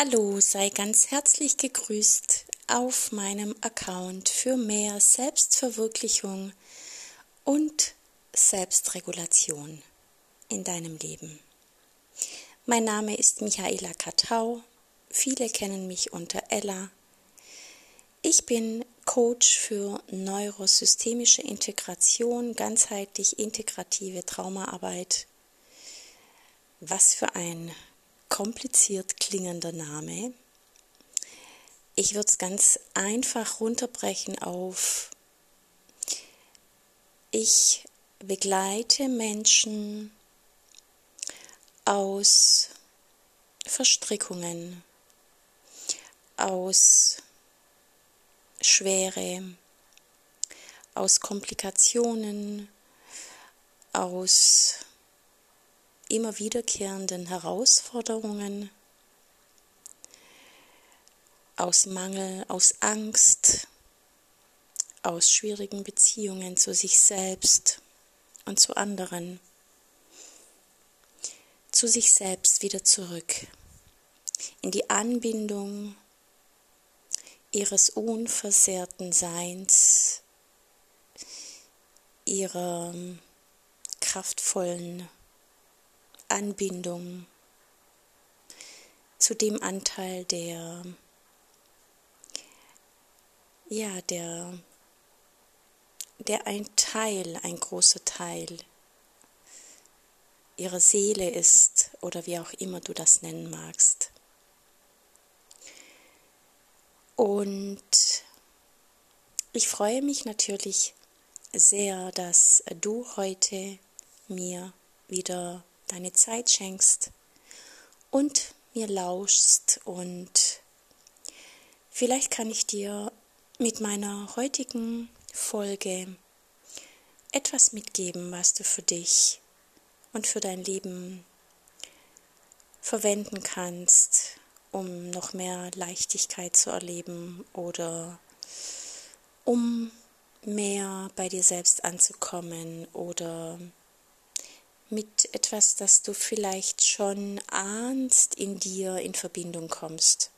Hallo, sei ganz herzlich gegrüßt auf meinem Account für mehr Selbstverwirklichung und Selbstregulation in deinem Leben. Mein Name ist Michaela Katau. Viele kennen mich unter Ella. Ich bin Coach für neurosystemische Integration, ganzheitlich integrative Traumaarbeit. Was für ein kompliziert klingender Name. Ich würde es ganz einfach runterbrechen auf ich begleite Menschen aus Verstrickungen, aus Schwere, aus Komplikationen, aus immer wiederkehrenden Herausforderungen, aus Mangel, aus Angst, aus schwierigen Beziehungen zu sich selbst und zu anderen, zu sich selbst wieder zurück, in die Anbindung ihres unversehrten Seins, ihrer kraftvollen Anbindung zu dem Anteil, der ja, der der ein Teil, ein großer Teil ihrer Seele ist oder wie auch immer du das nennen magst. Und ich freue mich natürlich sehr, dass du heute mir wieder deine Zeit schenkst und mir lauschst. Und vielleicht kann ich dir mit meiner heutigen Folge etwas mitgeben, was du für dich und für dein Leben verwenden kannst, um noch mehr Leichtigkeit zu erleben oder um mehr bei dir selbst anzukommen oder mit etwas, das du vielleicht schon ahnst, in dir in Verbindung kommst.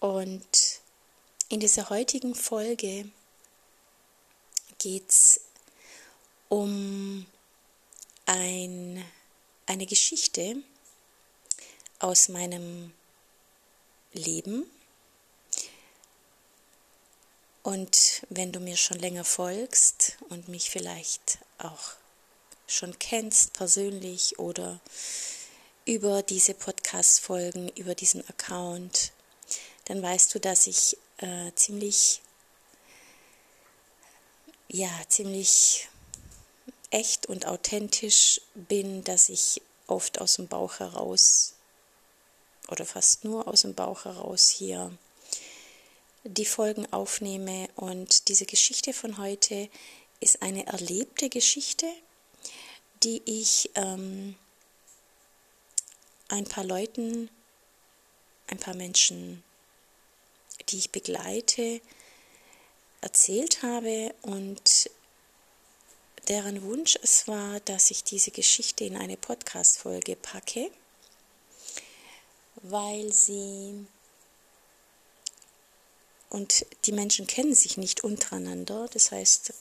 Und in dieser heutigen Folge geht es um ein, eine Geschichte aus meinem Leben. Und wenn du mir schon länger folgst und mich vielleicht auch schon kennst persönlich oder über diese Podcast-Folgen, über diesen Account, dann weißt du, dass ich äh, ziemlich, ja, ziemlich echt und authentisch bin, dass ich oft aus dem Bauch heraus oder fast nur aus dem Bauch heraus hier die Folgen aufnehme. Und diese Geschichte von heute ist eine erlebte Geschichte, die ich ähm, ein paar Leuten, ein paar Menschen die ich begleite, erzählt habe und deren Wunsch es war, dass ich diese Geschichte in eine Podcast-Folge packe, weil sie und die Menschen kennen sich nicht untereinander. Das heißt,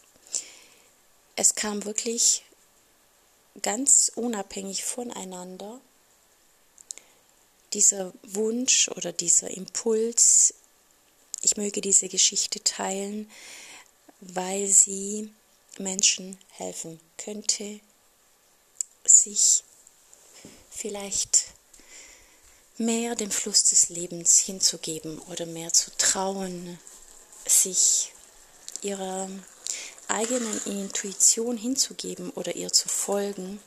es kam wirklich ganz unabhängig voneinander. Dieser Wunsch oder dieser Impuls, ich möge diese Geschichte teilen, weil sie Menschen helfen könnte, sich vielleicht mehr dem Fluss des Lebens hinzugeben oder mehr zu trauen, sich ihrer eigenen Intuition hinzugeben oder ihr zu folgen,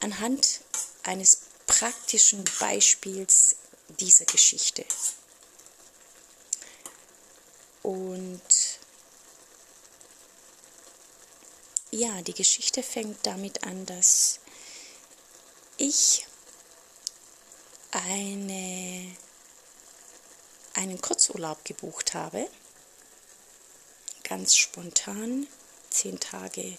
anhand eines praktischen Beispiels dieser Geschichte. Und ja, die Geschichte fängt damit an, dass ich eine, einen Kurzurlaub gebucht habe, ganz spontan, zehn Tage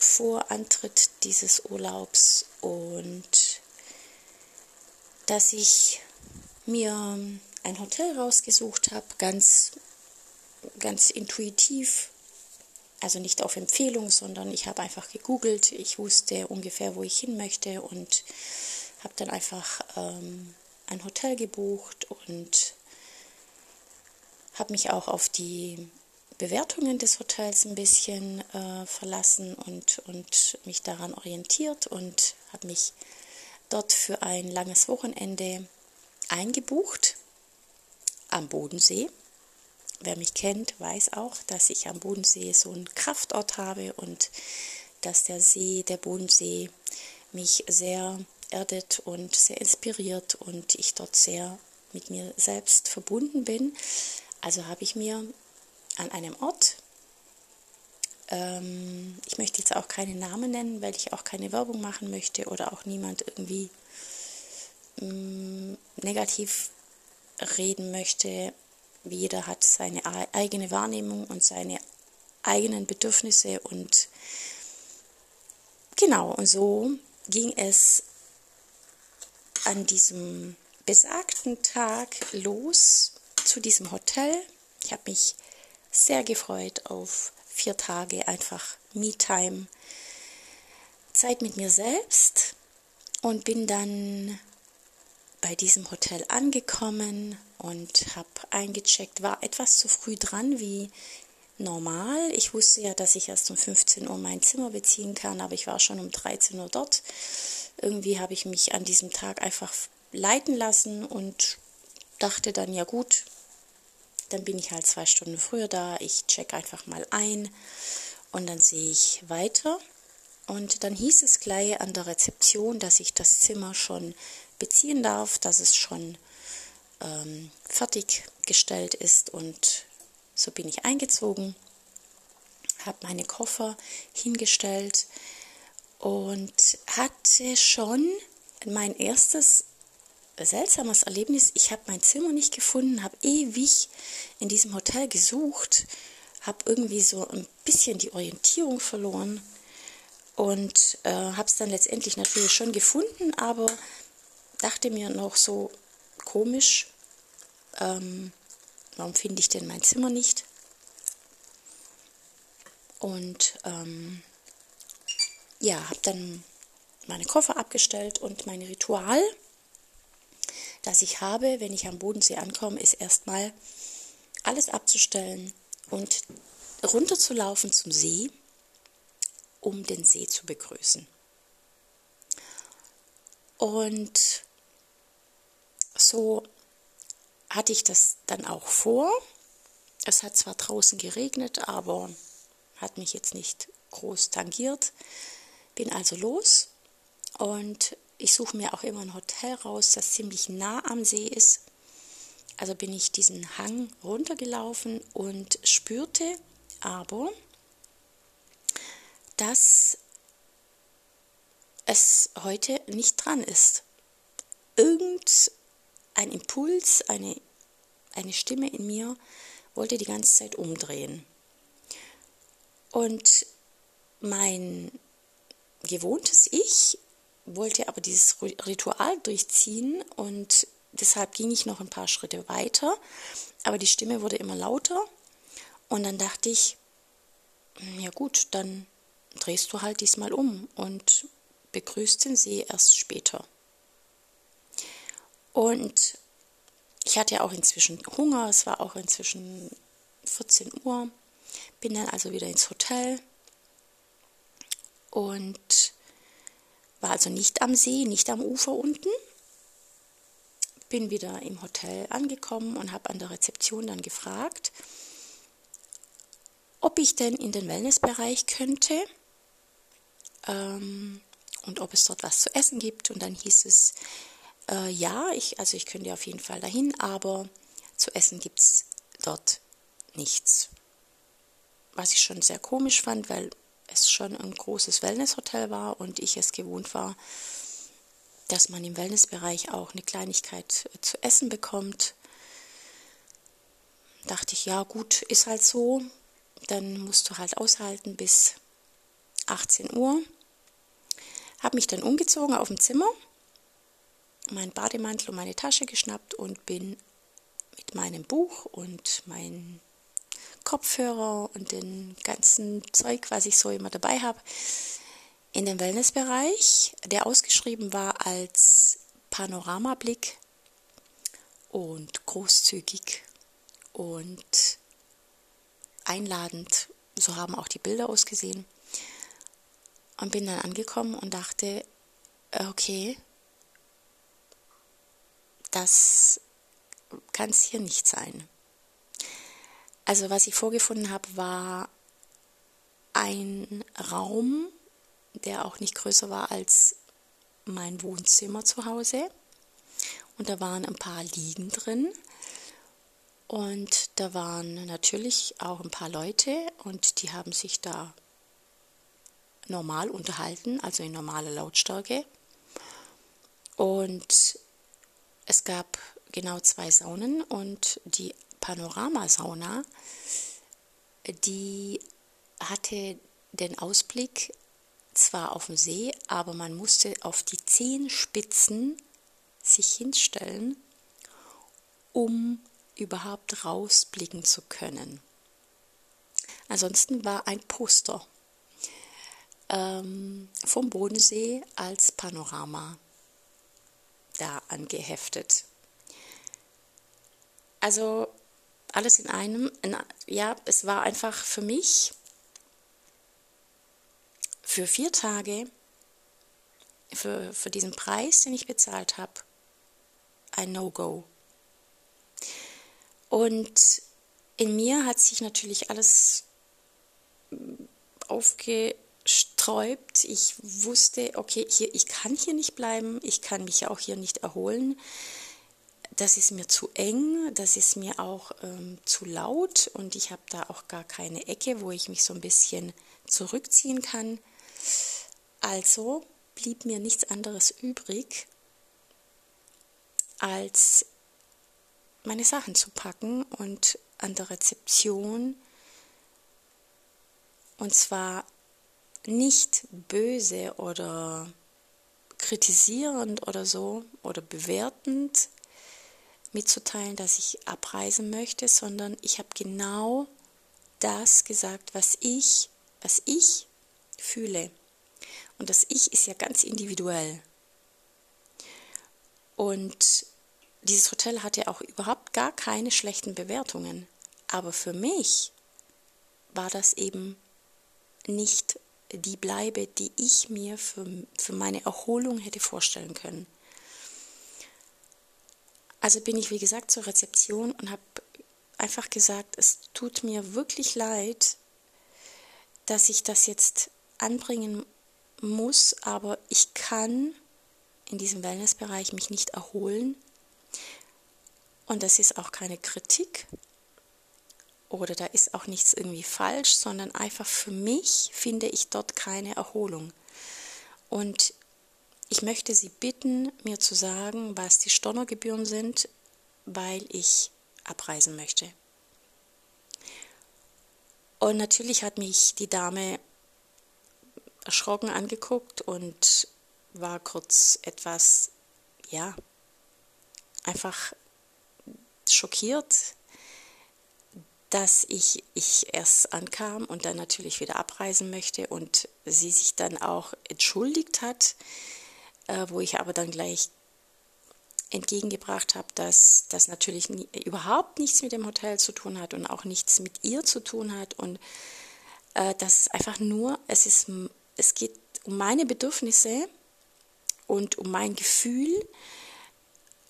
vor Antritt dieses Urlaubs und dass ich mir ein Hotel rausgesucht habe, ganz, ganz intuitiv, also nicht auf Empfehlung, sondern ich habe einfach gegoogelt, ich wusste ungefähr, wo ich hin möchte und habe dann einfach ähm, ein Hotel gebucht und habe mich auch auf die Bewertungen des Hotels ein bisschen äh, verlassen und, und mich daran orientiert und habe mich dort für ein langes Wochenende eingebucht am Bodensee. Wer mich kennt, weiß auch, dass ich am Bodensee so einen Kraftort habe und dass der See, der Bodensee, mich sehr erdet und sehr inspiriert und ich dort sehr mit mir selbst verbunden bin. Also habe ich mir an einem Ort, ähm, ich möchte jetzt auch keine Namen nennen, weil ich auch keine Werbung machen möchte oder auch niemand irgendwie ähm, negativ reden möchte. Jeder hat seine eigene Wahrnehmung und seine eigenen Bedürfnisse und genau, und so ging es an diesem besagten Tag los zu diesem Hotel. Ich habe mich sehr gefreut auf vier Tage einfach Me-Time, Zeit mit mir selbst und bin dann bei diesem Hotel angekommen und habe eingecheckt, war etwas zu früh dran wie normal. Ich wusste ja, dass ich erst um 15 Uhr mein Zimmer beziehen kann, aber ich war schon um 13 Uhr dort. Irgendwie habe ich mich an diesem Tag einfach leiten lassen und dachte dann, ja gut, dann bin ich halt zwei Stunden früher da. Ich check einfach mal ein und dann sehe ich weiter. Und dann hieß es gleich an der Rezeption, dass ich das Zimmer schon beziehen darf, dass es schon ähm, fertiggestellt ist. Und so bin ich eingezogen, habe meine Koffer hingestellt und hatte schon mein erstes seltsames Erlebnis. Ich habe mein Zimmer nicht gefunden, habe ewig in diesem Hotel gesucht, habe irgendwie so ein bisschen die Orientierung verloren und äh, habe es dann letztendlich natürlich schon gefunden, aber dachte mir noch so komisch, ähm, warum finde ich denn mein Zimmer nicht? Und ähm, ja, habe dann meine Koffer abgestellt und mein Ritual das ich habe, wenn ich am Bodensee ankomme, ist erstmal alles abzustellen und runterzulaufen zum See, um den See zu begrüßen. Und so hatte ich das dann auch vor. Es hat zwar draußen geregnet, aber hat mich jetzt nicht groß tangiert. Bin also los und ich suche mir auch immer ein Hotel raus, das ziemlich nah am See ist. Also bin ich diesen Hang runtergelaufen und spürte aber, dass es heute nicht dran ist. Irgendein Impuls, eine, eine Stimme in mir wollte die ganze Zeit umdrehen. Und mein gewohntes Ich wollte aber dieses Ritual durchziehen und deshalb ging ich noch ein paar Schritte weiter, aber die Stimme wurde immer lauter und dann dachte ich, hm, ja gut, dann drehst du halt diesmal um und begrüßt den See erst später. Und ich hatte ja auch inzwischen Hunger, es war auch inzwischen 14 Uhr, bin dann also wieder ins Hotel und war also nicht am See, nicht am Ufer unten. Bin wieder im Hotel angekommen und habe an der Rezeption dann gefragt, ob ich denn in den Wellnessbereich könnte ähm, und ob es dort was zu essen gibt. Und dann hieß es, äh, ja, ich, also ich könnte auf jeden Fall dahin, aber zu essen gibt es dort nichts. Was ich schon sehr komisch fand, weil es schon ein großes Wellnesshotel war und ich es gewohnt war, dass man im Wellnessbereich auch eine Kleinigkeit äh, zu essen bekommt. Dachte ich, ja gut, ist halt so. Dann musst du halt aushalten, bis 18 Uhr, habe mich dann umgezogen auf dem Zimmer, meinen Bademantel und meine Tasche geschnappt und bin mit meinem Buch und meinen Kopfhörer und den ganzen Zeug, was ich so immer dabei habe, in den Wellnessbereich, der ausgeschrieben war als Panoramablick und großzügig und einladend. So haben auch die Bilder ausgesehen. Und bin dann angekommen und dachte, okay, das kann es hier nicht sein. Also was ich vorgefunden habe, war ein Raum, der auch nicht größer war als mein Wohnzimmer zu Hause. Und da waren ein paar Liegen drin. Und da waren natürlich auch ein paar Leute und die haben sich da normal unterhalten, also in normaler Lautstärke. Und es gab genau zwei Saunen und die Panoramasauna, die hatte den Ausblick zwar auf den See, aber man musste auf die Zehenspitzen sich hinstellen, um überhaupt rausblicken zu können. Ansonsten war ein Poster ähm, vom Bodensee als Panorama da angeheftet. Also alles in einem, in, ja, es war einfach für mich für vier Tage, für, für diesen Preis, den ich bezahlt habe, ein No-Go. Und in mir hat sich natürlich alles aufgesträubt. Ich wusste, okay, hier, ich kann hier nicht bleiben, ich kann mich auch hier nicht erholen. Das ist mir zu eng, das ist mir auch ähm, zu laut und ich habe da auch gar keine Ecke, wo ich mich so ein bisschen zurückziehen kann. Also blieb mir nichts anderes übrig, als meine Sachen zu packen und an der Rezeption und zwar nicht böse oder kritisierend oder so oder bewertend mitzuteilen, dass ich abreisen möchte, sondern ich habe genau das gesagt, was ich, was ich fühle. Und das Ich ist ja ganz individuell. Und dieses Hotel hatte auch überhaupt gar keine schlechten Bewertungen. Aber für mich war das eben nicht die Bleibe, die ich mir für, für meine Erholung hätte vorstellen können. Also bin ich, wie gesagt, zur Rezeption und habe einfach gesagt, es tut mir wirklich leid, dass ich das jetzt anbringen muss, aber ich kann in diesem Wellnessbereich mich nicht erholen. Und das ist auch keine Kritik oder da ist auch nichts irgendwie falsch, sondern einfach für mich finde ich dort keine Erholung. Und ich möchte Sie bitten, mir zu sagen, was die Stornogebühren sind, weil ich abreisen möchte. Und natürlich hat mich die Dame erschrocken angeguckt und war kurz etwas, ja, einfach schockiert, dass ich, ich erst ankam und dann natürlich wieder abreisen möchte und sie sich dann auch entschuldigt hat, äh, wo ich aber dann gleich entgegengebracht habe, dass das natürlich nie, überhaupt nichts mit dem Hotel zu tun hat und auch nichts mit ihr zu tun hat und äh, dass es einfach nur, es ist es geht um meine Bedürfnisse und um mein Gefühl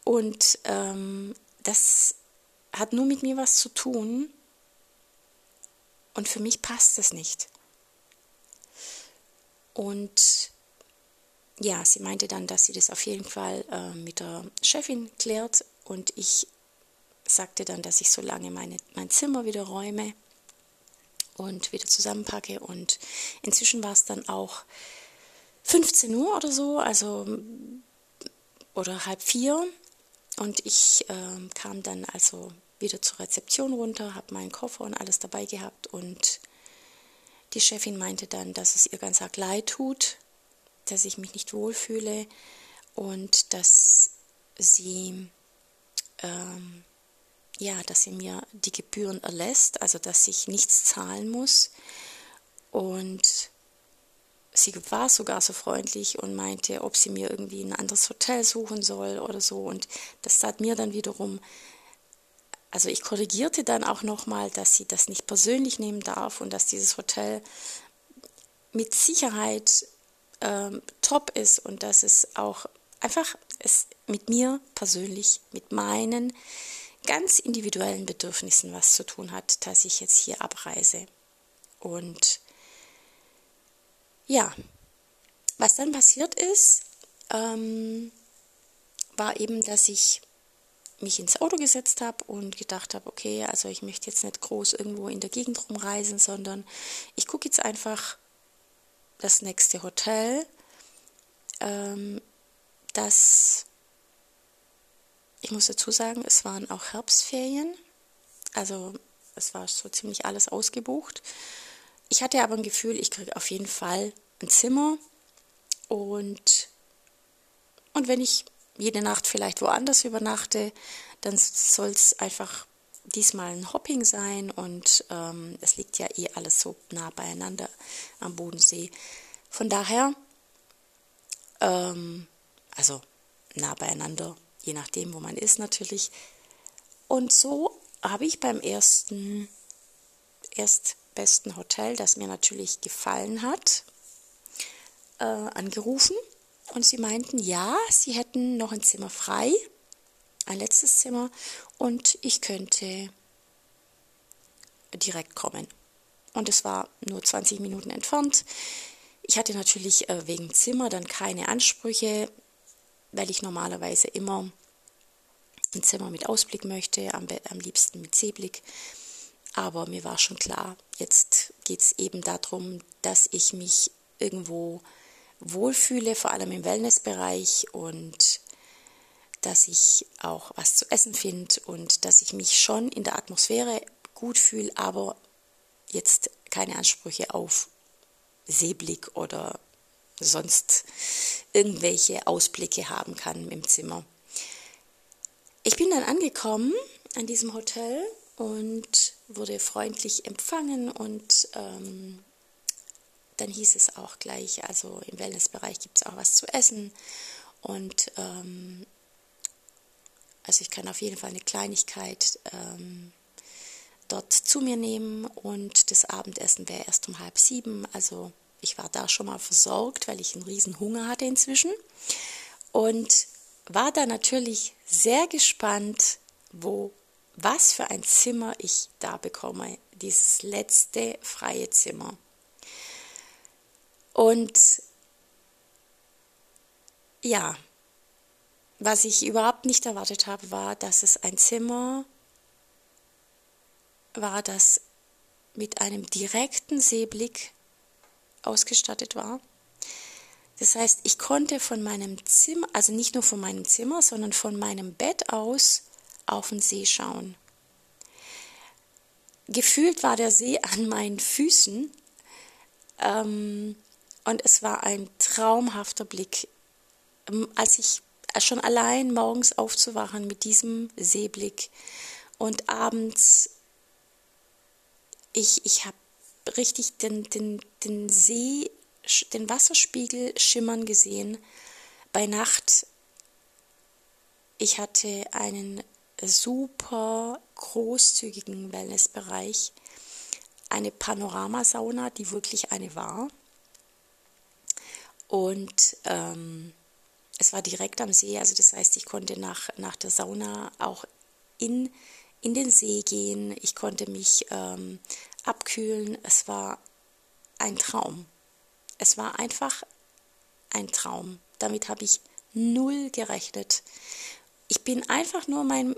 und ähm, das hat nur mit mir was zu tun und für mich passt das nicht. Und ja, sie meinte dann, dass sie das auf jeden Fall äh, mit der Chefin klärt und ich sagte dann, dass ich so lange meine, mein Zimmer wieder räume und wieder zusammenpacke. Und inzwischen war es dann auch 15 Uhr oder so, also oder halb vier. Und ich äh, kam dann also wieder zur Rezeption runter, habe meinen Koffer und alles dabei gehabt und Die Chefin meinte dann, dass es ihr ganz arg leid tut, dass ich mich nicht wohlfühle und dass sie ähm, ja, dass sie mir die Gebühren erlässt, also dass ich nichts zahlen muss. Und sie war sogar so freundlich und meinte, ob sie mir irgendwie ein anderes Hotel suchen soll oder so. Und das tat mir dann wiederum, also ich korrigierte dann auch nochmal, dass sie das nicht persönlich nehmen darf und dass dieses Hotel mit Sicherheit ähm, top ist und dass es auch einfach es mit mir persönlich, mit meinen ganz individuellen Bedürfnissen was zu tun hat, dass ich jetzt hier abreise. Und ja, was dann passiert ist, ähm, war eben, dass ich mich ins Auto gesetzt habe und gedacht habe, okay, also ich möchte jetzt nicht groß irgendwo in der Gegend rumreisen, sondern ich gucke jetzt einfach das nächste Hotel, ähm, das, ich muss dazu sagen, es waren auch Herbstferien, also es war so ziemlich alles ausgebucht. Ich hatte aber ein Gefühl, ich kriege auf jeden Fall ein Zimmer und, und wenn ich jede Nacht vielleicht woanders übernachte, dann soll es einfach diesmal ein Hopping sein und ähm, es liegt ja eh alles so nah beieinander am Bodensee. Von daher, ähm, also nah beieinander, je nachdem, wo man ist natürlich. Und so habe ich beim ersten, erstbesten Hotel, das mir natürlich gefallen hat, äh, angerufen und sie meinten, ja, sie hätten noch ein Zimmer frei, letztes Zimmer und ich könnte direkt kommen. Und es war nur 20 Minuten entfernt. Ich hatte natürlich äh, wegen Zimmer dann keine Ansprüche, weil ich normalerweise immer ein Zimmer mit Ausblick möchte, am, am liebsten mit Seeblick. Aber mir war schon klar, jetzt geht es eben darum, dass ich mich irgendwo wohlfühle, vor allem im Wellnessbereich und dass ich auch was zu essen finde und dass ich mich schon in der Atmosphäre gut fühle, aber jetzt keine Ansprüche auf Seeblick oder sonst irgendwelche Ausblicke haben kann im Zimmer. Ich bin dann angekommen an diesem Hotel und wurde freundlich empfangen und ähm, dann hieß es auch gleich, also im Wellnessbereich gibt es auch was zu essen und ähm, also ich kann auf jeden Fall eine Kleinigkeit ähm, dort zu mir nehmen und das Abendessen wäre erst um halb sieben, also ich war da schon mal versorgt, weil ich einen riesen Hunger hatte inzwischen und war da natürlich sehr gespannt, wo was für ein Zimmer ich da bekomme, dieses letzte freie Zimmer. Und ja, was ich überhaupt nicht erwartet habe, war, dass es ein Zimmer war, das mit einem direkten Seeblick ausgestattet war. Das heißt, ich konnte von meinem Zimmer, also nicht nur von meinem Zimmer, sondern von meinem Bett aus auf den See schauen. Gefühlt war der See an meinen Füßen ähm, und es war ein traumhafter Blick. Ähm, als ich schon allein morgens aufzuwachen mit diesem Seeblick und abends, ich, ich habe richtig den, den, den See, den Wasserspiegel schimmern gesehen. Bei Nacht, ich hatte einen super großzügigen Wellnessbereich, eine Panoramasauna, die wirklich eine war. Und ähm, es war direkt am See, also das heißt, ich konnte nach, nach der Sauna auch in, in den See gehen. Ich konnte mich ähm, abkühlen. Es war ein Traum. Es war einfach ein Traum. Damit habe ich null gerechnet. Ich bin einfach nur meinen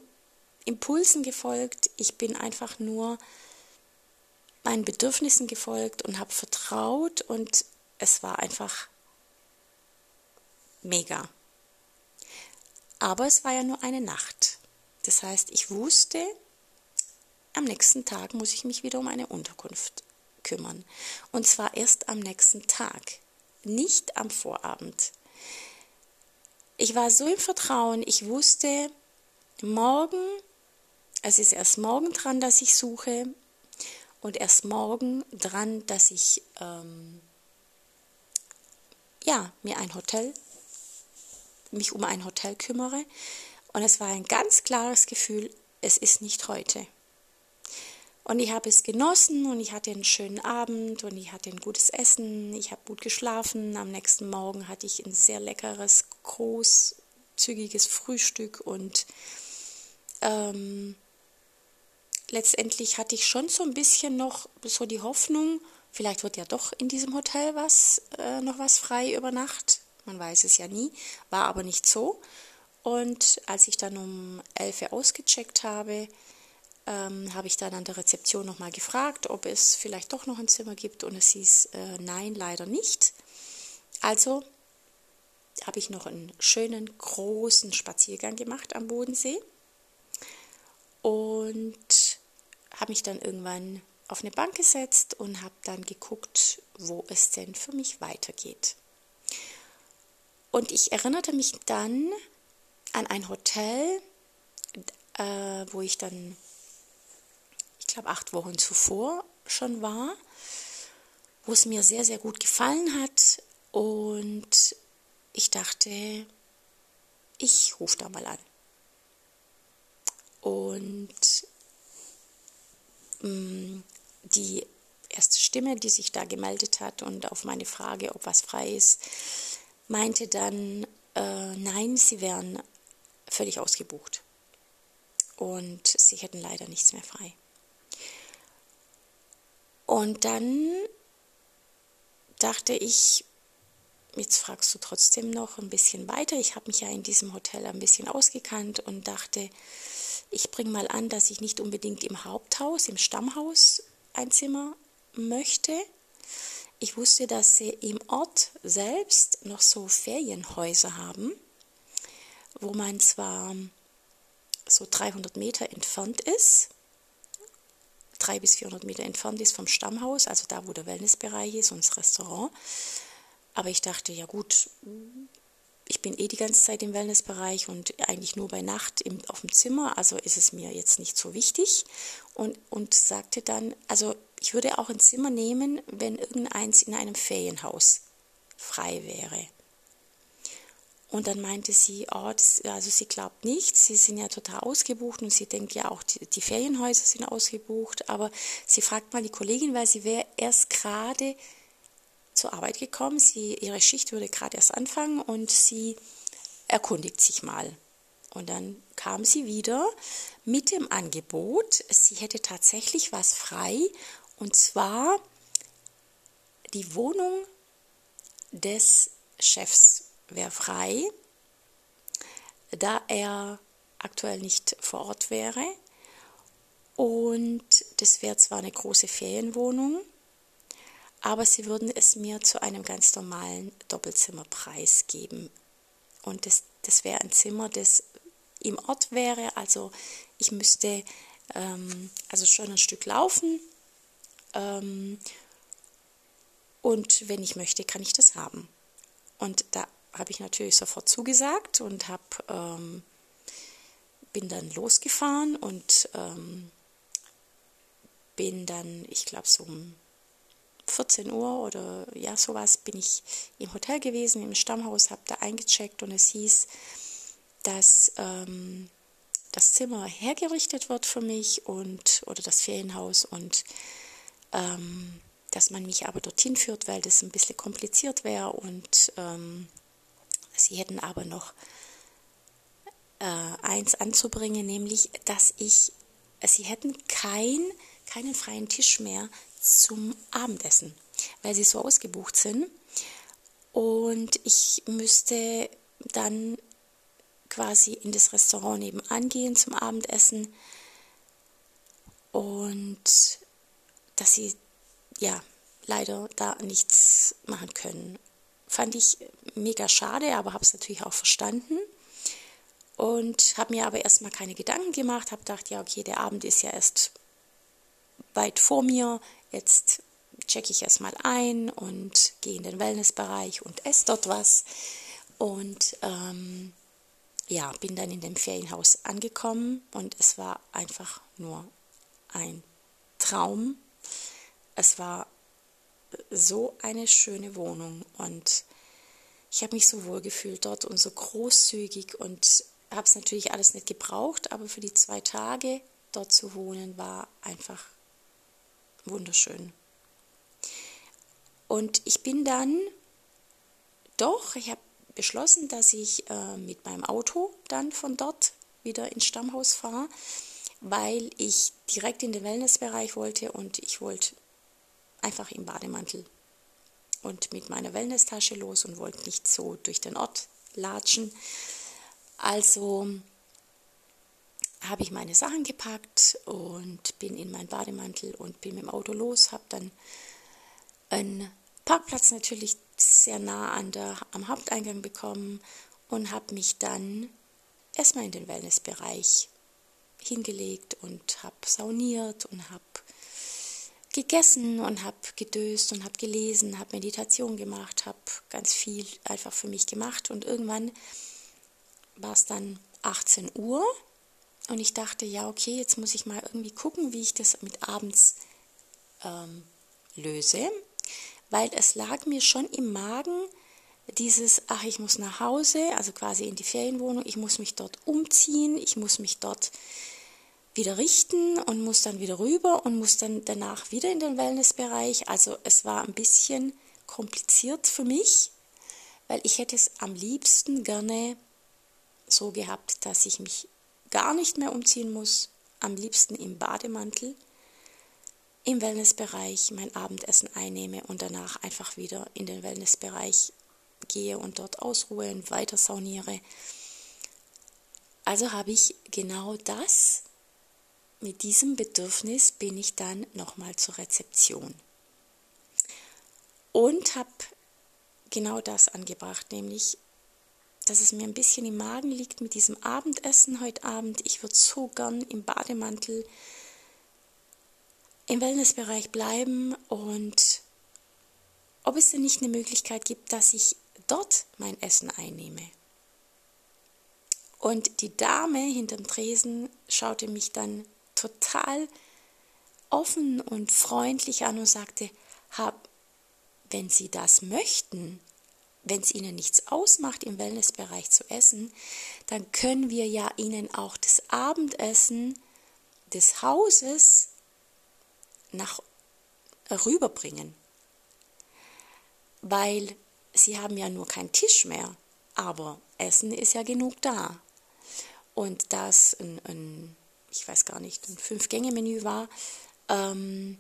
Impulsen gefolgt. Ich bin einfach nur meinen Bedürfnissen gefolgt und habe vertraut und es war einfach mega. Aber es war ja nur eine Nacht. Das heißt, ich wusste, am nächsten Tag muss ich mich wieder um eine Unterkunft kümmern. Und zwar erst am nächsten Tag, nicht am Vorabend. Ich war so im Vertrauen, ich wusste, morgen, es ist erst morgen dran, dass ich suche und erst morgen dran, dass ich ähm, ja, mir ein Hotel, mich um ein Hotel kümmere. Und es war ein ganz klares Gefühl, es ist nicht heute. Und ich habe es genossen und ich hatte einen schönen Abend und ich hatte ein gutes Essen, ich habe gut geschlafen. Am nächsten Morgen hatte ich ein sehr leckeres, großzügiges Frühstück und ähm, letztendlich hatte ich schon so ein bisschen noch so die Hoffnung, vielleicht wird ja doch in diesem Hotel was, äh, noch was frei über Nacht. Man weiß es ja nie, war aber nicht so. Und als ich dann um 11 Uhr ausgecheckt habe, ähm, habe ich dann an der Rezeption nochmal gefragt, ob es vielleicht doch noch ein Zimmer gibt und es hieß, äh, nein, leider nicht. Also habe ich noch einen schönen großen Spaziergang gemacht am Bodensee und habe mich dann irgendwann auf eine Bank gesetzt und habe dann geguckt, wo es denn für mich weitergeht. Und ich erinnerte mich dann an ein Hotel, äh, wo ich dann, ich glaube, acht Wochen zuvor schon war, wo es mir sehr, sehr gut gefallen hat. Und ich dachte, ich rufe da mal an. Und mh, mm, die erste Stimme, die sich da gemeldet hat und auf meine Frage, ob was frei ist, meinte dann, äh, nein, sie wären völlig ausgebucht. Und sie hätten leider nichts mehr frei. Und dann dachte ich, jetzt fragst du trotzdem noch ein bisschen weiter. Ich habe mich ja in diesem Hotel ein bisschen ausgekannt und dachte, ich bringe mal an, dass ich nicht unbedingt im Haupthaus, im Stammhaus ein Zimmer möchte. Ich wusste, dass sie im Ort selbst noch so Ferienhäuser haben wo man zwar so 300 Meter entfernt ist, 300 bis 400 Meter entfernt ist vom Stammhaus, also da, wo der Wellnessbereich ist und das Restaurant. Aber ich dachte, ja gut, ich bin eh die ganze Zeit im Wellnessbereich und eigentlich nur bei Nacht im, auf dem Zimmer, also ist es mir jetzt nicht so wichtig. Und, und sagte dann, also ich würde auch ein Zimmer nehmen, wenn irgendeins in einem Ferienhaus frei wäre. Und dann meinte sie, oh, das, also sie glaubt nicht, sie sind ja total ausgebucht und sie denkt ja auch, die, die Ferienhäuser sind ausgebucht, aber sie fragt mal die Kollegin, weil sie wäre erst gerade zur Arbeit gekommen, sie, ihre Schicht würde gerade erst anfangen und sie erkundigt sich mal. Und dann kam sie wieder mit dem Angebot, sie hätte tatsächlich was frei und zwar die Wohnung des Chefs wäre frei, da er aktuell nicht vor Ort wäre. Und das wäre zwar eine große Ferienwohnung, aber sie würden es mir zu einem ganz normalen Doppelzimmerpreis geben. Und das, das wäre ein Zimmer, das im Ort wäre. Also ich müsste ähm, also schon ein Stück laufen. Ähm, und wenn ich möchte, kann ich das haben. Und da habe ich natürlich sofort zugesagt und hab, ähm, bin dann losgefahren und ähm, bin dann, ich glaube, so um 14 Uhr oder ja, sowas bin ich im Hotel gewesen, im Stammhaus, habe da eingecheckt und es hieß, dass ähm, das Zimmer hergerichtet wird für mich und oder das Ferienhaus und ähm, dass man mich aber dorthin führt, weil das ein bisschen kompliziert wäre und ähm, Sie hätten aber noch äh, eins anzubringen, nämlich, dass ich, sie hätten kein, keinen freien Tisch mehr zum Abendessen, weil sie so ausgebucht sind. Und ich müsste dann quasi in das Restaurant nebenan gehen zum Abendessen und dass sie ja leider da nichts machen können. Fand ich mega schade, aber habe es natürlich auch verstanden. Und habe mir aber erstmal keine Gedanken gemacht, habe gedacht, ja, okay, der Abend ist ja erst weit vor mir. Jetzt checke ich erstmal ein und gehe in den Wellnessbereich und esse dort was. Und ähm, ja, bin dann in dem Ferienhaus angekommen und es war einfach nur ein Traum. Es war so eine schöne Wohnung und ich habe mich so wohl gefühlt dort und so großzügig und habe es natürlich alles nicht gebraucht, aber für die zwei Tage dort zu wohnen war einfach wunderschön. Und ich bin dann doch, ich habe beschlossen, dass ich äh, mit meinem Auto dann von dort wieder ins Stammhaus fahre, weil ich direkt in den Wellnessbereich wollte und ich wollte einfach im Bademantel und mit meiner Wellnesstasche los und wollte nicht so durch den Ort latschen. Also habe ich meine Sachen gepackt und bin in meinen Bademantel und bin mit dem Auto los, habe dann einen Parkplatz natürlich sehr nah an der, am Haupteingang bekommen und habe mich dann erstmal in den Wellnessbereich hingelegt und habe sauniert und habe gegessen und habe gedöst und habe gelesen, habe Meditation gemacht, habe ganz viel einfach für mich gemacht. Und irgendwann war es dann 18 Uhr und ich dachte, ja okay, jetzt muss ich mal irgendwie gucken, wie ich das mit abends ähm, löse. Weil es lag mir schon im Magen dieses, ach, ich muss nach Hause, also quasi in die Ferienwohnung, ich muss mich dort umziehen, ich muss mich dort wieder richten und muss dann wieder rüber und muss dann danach wieder in den Wellnessbereich. Also es war ein bisschen kompliziert für mich, weil ich hätte es am liebsten gerne so gehabt, dass ich mich gar nicht mehr umziehen muss, am liebsten im Bademantel im Wellnessbereich mein Abendessen einnehme und danach einfach wieder in den Wellnessbereich gehe und dort ausruhe und weiter sauniere. Also habe ich genau das, mit diesem Bedürfnis bin ich dann nochmal zur Rezeption. Und habe genau das angebracht, nämlich, dass es mir ein bisschen im Magen liegt mit diesem Abendessen heute Abend. Ich würde so gern im Bademantel im Wellnessbereich bleiben und ob es denn nicht eine Möglichkeit gibt, dass ich dort mein Essen einnehme. Und die Dame hinterm Tresen schaute mich dann total offen und freundlich an und sagte, hab, wenn Sie das möchten, wenn es Ihnen nichts ausmacht, im Wellnessbereich zu essen, dann können wir ja Ihnen auch das Abendessen des Hauses nach rüberbringen. Weil sie haben ja nur keinen Tisch mehr, aber Essen ist ja genug da. Und das ein, ein ich weiß gar nicht, ein Fünf-Gänge-Menü war, ähm,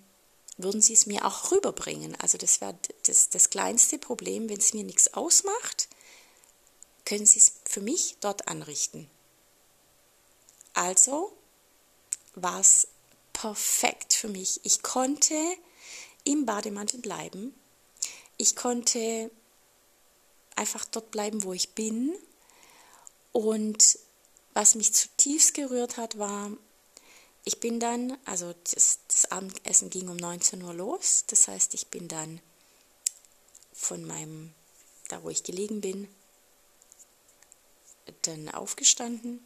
würden sie es mir auch rüberbringen. Also das wäre das, das kleinste Problem, wenn es mir nichts ausmacht, können sie es für mich dort anrichten. Also war es perfekt für mich. Ich konnte im Bademantel bleiben. Ich konnte einfach dort bleiben, wo ich bin. Und was mich zutiefst gerührt hat, war, ich bin dann, also das, das Abendessen ging um 19 Uhr los. Das heißt, ich bin dann von meinem, da wo ich gelegen bin, dann aufgestanden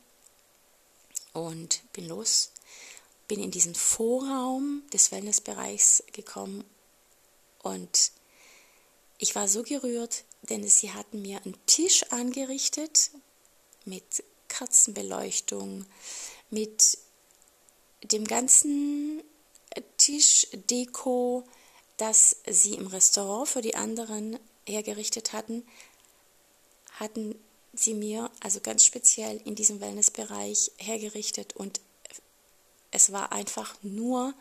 und bin los bin in diesen Vorraum des Wellnessbereichs gekommen und ich war so gerührt, denn sie hatten mir einen Tisch angerichtet mit Kerzenbeleuchtung, mit dem ganzen Tischdeko, das sie im Restaurant für die anderen hergerichtet hatten, hatten sie mir also ganz speziell in diesem Wellnessbereich hergerichtet und es war einfach nur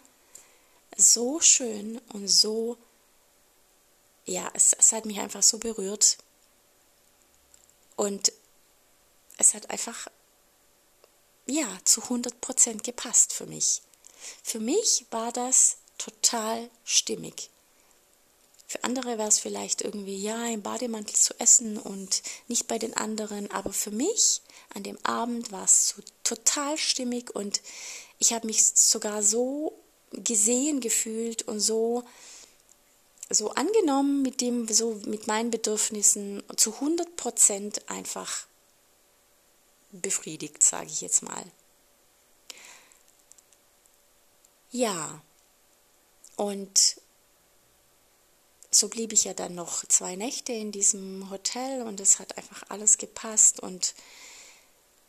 so schön und so, ja, es, es hat mich einfach so berührt. Und es hat einfach, ja, zu 100 Prozent gepasst für mich. Für mich war das total stimmig. Für andere wäre es vielleicht irgendwie, ja, im Bademantel zu essen und nicht bei den anderen. Aber für mich an dem Abend war es so total stimmig und ich habe mich sogar so gesehen gefühlt und so, so angenommen mit dem, so mit meinen Bedürfnissen zu 100 Prozent einfach befriedigt, sage ich jetzt mal. Ja, und so blieb ich ja dann noch zwei Nächte in diesem Hotel und es hat einfach alles gepasst und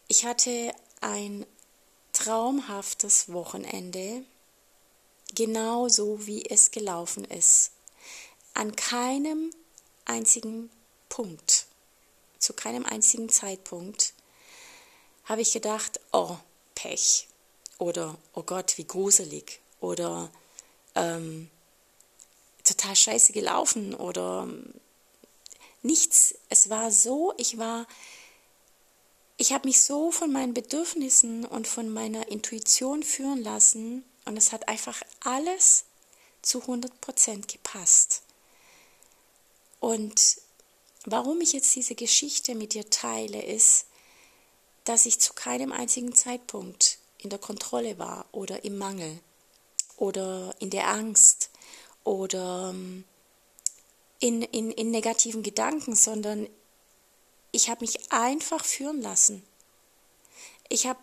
ich hatte ein traumhaftes Wochenende, genau so wie es gelaufen ist. An keinem einzigen Punkt, zu keinem einzigen Zeitpunkt habe ich gedacht, oh, Pech oder oh Gott, wie gruselig oder ähm, total scheiße gelaufen oder nichts. Es war so, ich war, ich habe mich so von meinen Bedürfnissen und von meiner Intuition führen lassen und es hat einfach alles zu 100 Prozent gepasst. Und warum ich jetzt diese Geschichte mit dir teile, ist, dass ich zu keinem einzigen Zeitpunkt in der Kontrolle war oder im Mangel oder in der Angst oder ähm, in, in, in negativen Gedanken, sondern ich habe mich einfach führen lassen. Ich habe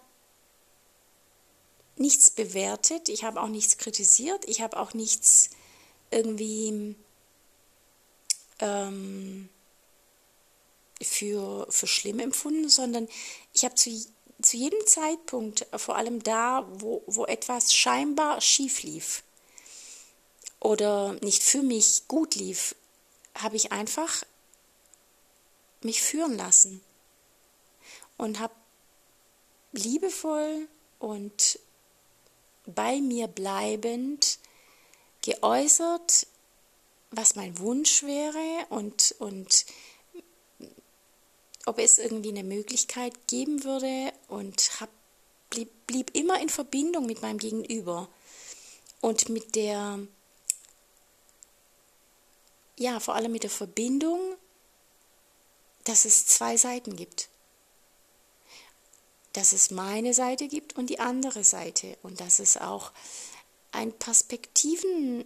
nichts bewertet, ich habe auch nichts kritisiert, ich habe auch nichts irgendwie ähm, für, für schlimm empfunden, sondern ich habe zu, zu jedem Zeitpunkt, vor allem da, wo, wo etwas scheinbar schief lief, oder nicht für mich gut lief, habe ich einfach mich führen lassen und habe liebevoll und bei mir bleibend geäußert, was mein Wunsch wäre und, und ob es irgendwie eine Möglichkeit geben würde und hab, blieb, blieb immer in Verbindung mit meinem Gegenüber und mit der ja, vor allem mit der Verbindung, dass es zwei Seiten gibt. Dass es meine Seite gibt und die andere Seite und dass es auch ein Perspektiven,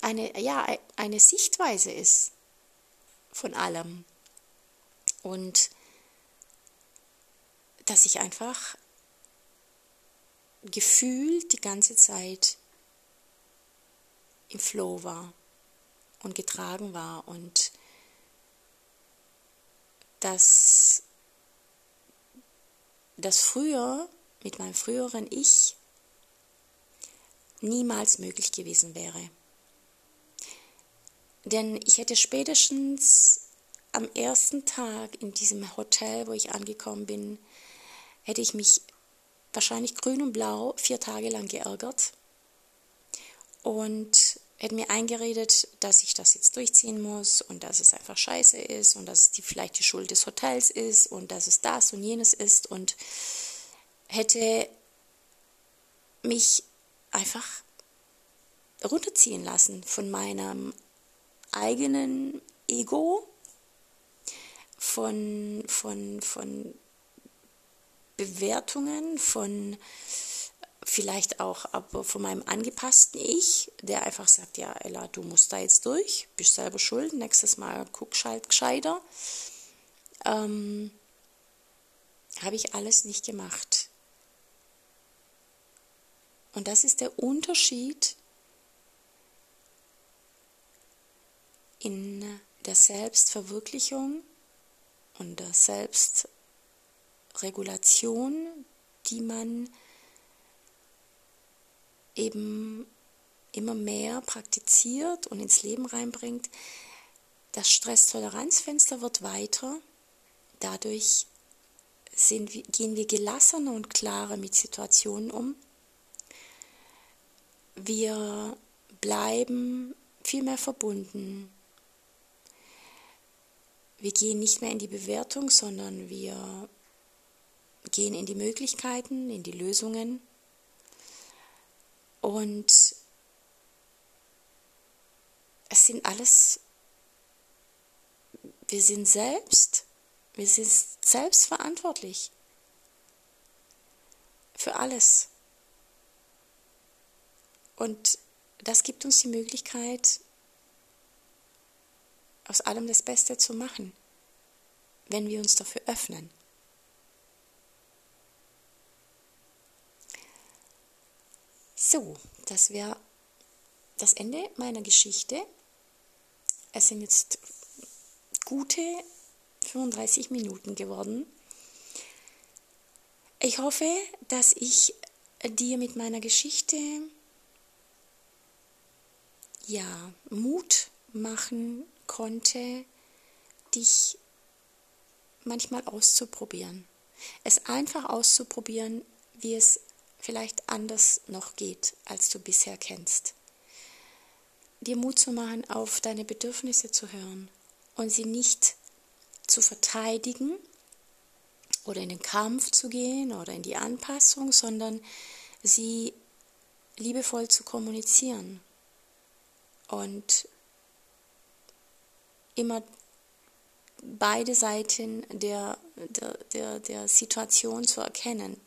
eine, ja, eine Sichtweise ist von allem. Und dass ich einfach gefühlt die ganze Zeit im Flow war und getragen war und dass das früher mit meinem früheren Ich niemals möglich gewesen wäre. Denn ich hätte spätestens am ersten Tag in diesem Hotel, wo ich angekommen bin, hätte ich mich wahrscheinlich grün und blau vier Tage lang geärgert und hätte mir eingeredet, dass ich das jetzt durchziehen muss und dass es einfach scheiße ist und dass es die, vielleicht die Schuld des Hotels ist und dass es das und jenes ist und hätte mich einfach runterziehen lassen von meinem eigenen Ego, von, von, von Bewertungen, von vielleicht auch aber von meinem angepassten Ich, der einfach sagt, ja, Ella, du musst da jetzt durch, bist selber schuld, nächstes Mal guck halt gescheiter. Ähm, habe ich alles nicht gemacht. Und das ist der Unterschied in der Selbstverwirklichung und der Selbstregulation, die man eben immer mehr praktiziert und ins Leben reinbringt, das Stresstoleranzfenster wird weiter. Dadurch sind, gehen wir gelassener und klarer mit Situationen um. Wir bleiben viel mehr verbunden. Wir gehen nicht mehr in die Bewertung, sondern wir gehen in die Möglichkeiten, in die Lösungen. Und es sind alles, wir sind selbst, wir sind selbst verantwortlich für alles. Und das gibt uns die Möglichkeit, aus allem das Beste zu machen, wenn wir uns dafür öffnen. So, das wäre das Ende meiner Geschichte. Es sind jetzt gute 35 Minuten geworden. Ich hoffe, dass ich dir mit meiner Geschichte ja Mut machen konnte, dich manchmal auszuprobieren. Es einfach auszuprobieren, wie es vielleicht anders noch geht, als du bisher kennst. Dir Mut zu machen, auf deine Bedürfnisse zu hören und sie nicht zu verteidigen oder in den Kampf zu gehen oder in die Anpassung, sondern sie liebevoll zu kommunizieren und immer beide Seiten der, der, der, der Situation zu erkennen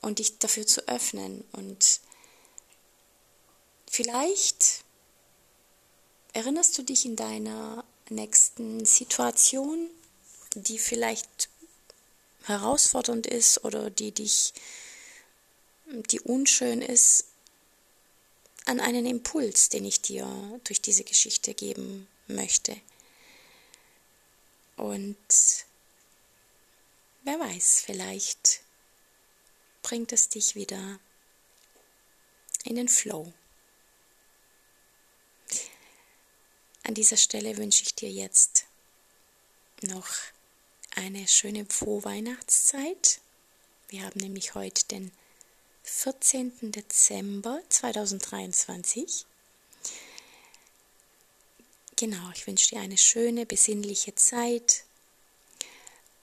und dich dafür zu öffnen. Und vielleicht erinnerst du dich in deiner nächsten Situation, die vielleicht herausfordernd ist oder die dich, die unschön ist, an einen Impuls, den ich dir durch diese Geschichte geben möchte. Und wer weiß, vielleicht bringt es dich wieder in den Flow. An dieser Stelle wünsche ich dir jetzt noch eine schöne Vorweihnachtszeit. Wir haben nämlich heute den 14. Dezember 2023. Genau, ich wünsche dir eine schöne, besinnliche Zeit,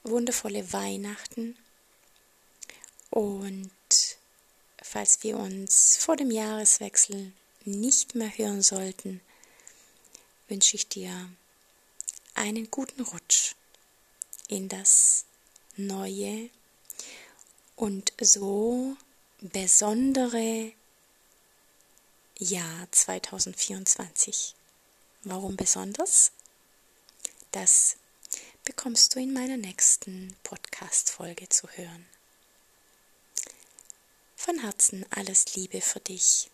wundervolle Weihnachten und falls wir uns vor dem Jahreswechsel nicht mehr hören sollten, wünsche ich dir einen guten Rutsch in das neue und so besondere Jahr 2024. Warum besonders? Das bekommst du in meiner nächsten Podcast-Folge zu hören. Von Herzen alles Liebe für dich.